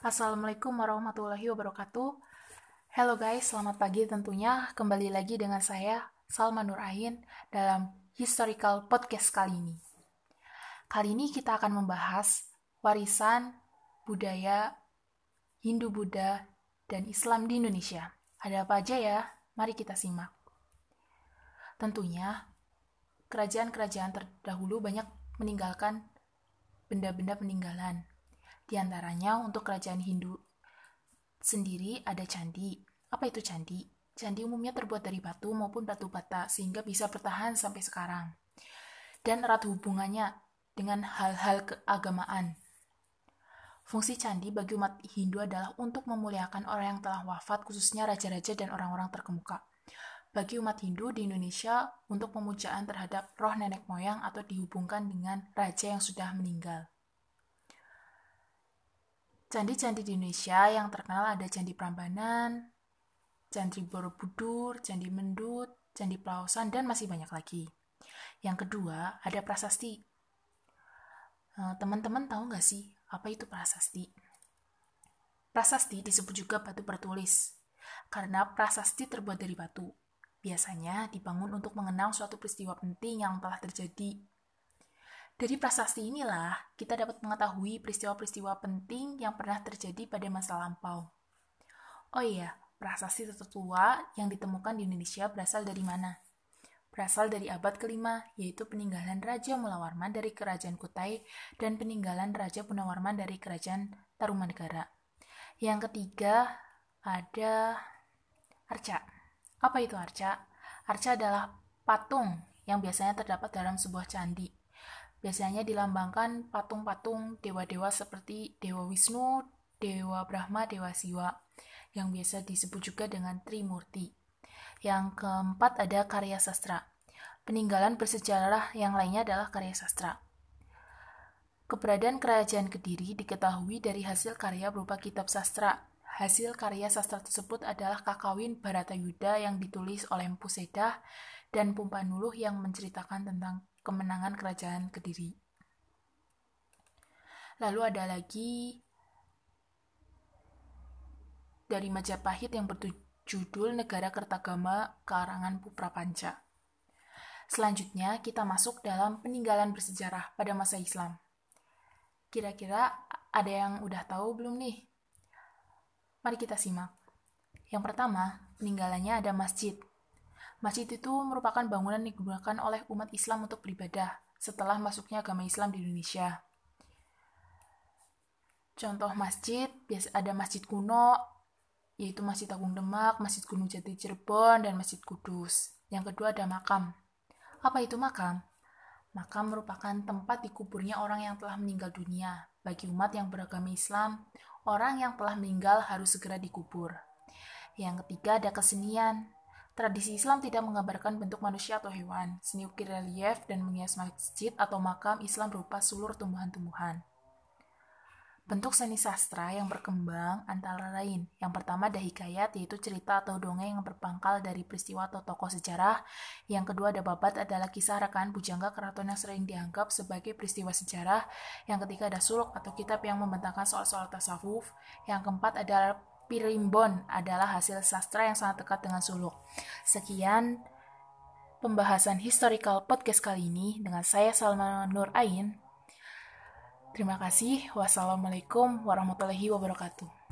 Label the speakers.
Speaker 1: Assalamualaikum warahmatullahi wabarakatuh. Hello guys, selamat pagi tentunya. Kembali lagi dengan saya, Salma Nur Ain, dalam Historical Podcast kali ini. Kali ini kita akan membahas warisan budaya Hindu-Buddha dan Islam di Indonesia. Ada apa aja ya? Mari kita simak. Tentunya, kerajaan-kerajaan terdahulu banyak meninggalkan benda-benda peninggalan di antaranya untuk kerajaan Hindu sendiri ada candi. Apa itu candi? Candi umumnya terbuat dari batu maupun batu bata sehingga bisa bertahan sampai sekarang. Dan erat hubungannya dengan hal-hal keagamaan. Fungsi candi bagi umat Hindu adalah untuk memuliakan orang yang telah wafat, khususnya raja-raja dan orang-orang terkemuka. Bagi umat Hindu di Indonesia, untuk pemujaan terhadap roh nenek moyang atau dihubungkan dengan raja yang sudah meninggal. Candi-candi di Indonesia yang terkenal ada Candi Prambanan, Candi Borobudur, Candi Mendut, Candi Pelausan, dan masih banyak lagi. Yang kedua, ada prasasti. Eh, teman-teman tahu nggak sih apa itu prasasti? Prasasti disebut juga batu bertulis, karena prasasti terbuat dari batu. Biasanya dibangun untuk mengenang suatu peristiwa penting yang telah terjadi dari prasasti inilah kita dapat mengetahui peristiwa-peristiwa penting yang pernah terjadi pada masa lampau. Oh iya, prasasti tertua yang ditemukan di Indonesia berasal dari mana? Berasal dari abad kelima, yaitu peninggalan Raja Mulawarman dari Kerajaan Kutai dan peninggalan Raja Punawarman dari Kerajaan Tarumanegara. Yang ketiga ada arca. Apa itu arca? Arca adalah patung yang biasanya terdapat dalam sebuah candi Biasanya dilambangkan patung-patung dewa-dewa seperti Dewa Wisnu, Dewa Brahma, Dewa Siwa, yang biasa disebut juga dengan Trimurti. Yang keempat ada karya sastra. Peninggalan bersejarah yang lainnya adalah karya sastra. Keberadaan kerajaan Kediri diketahui dari hasil karya berupa kitab sastra. Hasil karya sastra tersebut adalah Kakawin Baratayuda yang ditulis oleh Empu Sedah dan Pumpanuluh yang menceritakan tentang kemenangan kerajaan Kediri. Lalu ada lagi dari Majapahit yang berjudul Negara Kertagama karangan Puprapanca. Selanjutnya kita masuk dalam peninggalan bersejarah pada masa Islam. Kira-kira ada yang udah tahu belum nih? Mari kita simak. Yang pertama, peninggalannya ada masjid. Masjid itu merupakan bangunan yang digunakan oleh umat Islam untuk beribadah setelah masuknya agama Islam di Indonesia. Contoh masjid, biasa ada masjid kuno, yaitu Masjid Agung Demak, Masjid Gunung Jati Cirebon, dan Masjid Kudus. Yang kedua ada makam. Apa itu makam? Makam merupakan tempat dikuburnya orang yang telah meninggal dunia. Bagi umat yang beragama Islam, orang yang telah meninggal harus segera dikubur. Yang ketiga ada kesenian. Tradisi Islam tidak menggambarkan bentuk manusia atau hewan. Seni ukir relief dan menghias masjid atau makam Islam berupa sulur tumbuhan-tumbuhan. Bentuk seni sastra yang berkembang antara lain. Yang pertama ada hikayat, yaitu cerita atau dongeng yang berpangkal dari peristiwa atau tokoh sejarah. Yang kedua ada babat adalah kisah rekan bujangga keraton yang sering dianggap sebagai peristiwa sejarah. Yang ketiga ada suluk atau kitab yang membentangkan soal-soal tasawuf. Yang keempat adalah Pirimbon adalah hasil sastra yang sangat dekat dengan suluk. Sekian pembahasan historical podcast kali ini dengan saya Salma Nur Ain. Terima kasih. Wassalamualaikum warahmatullahi wabarakatuh.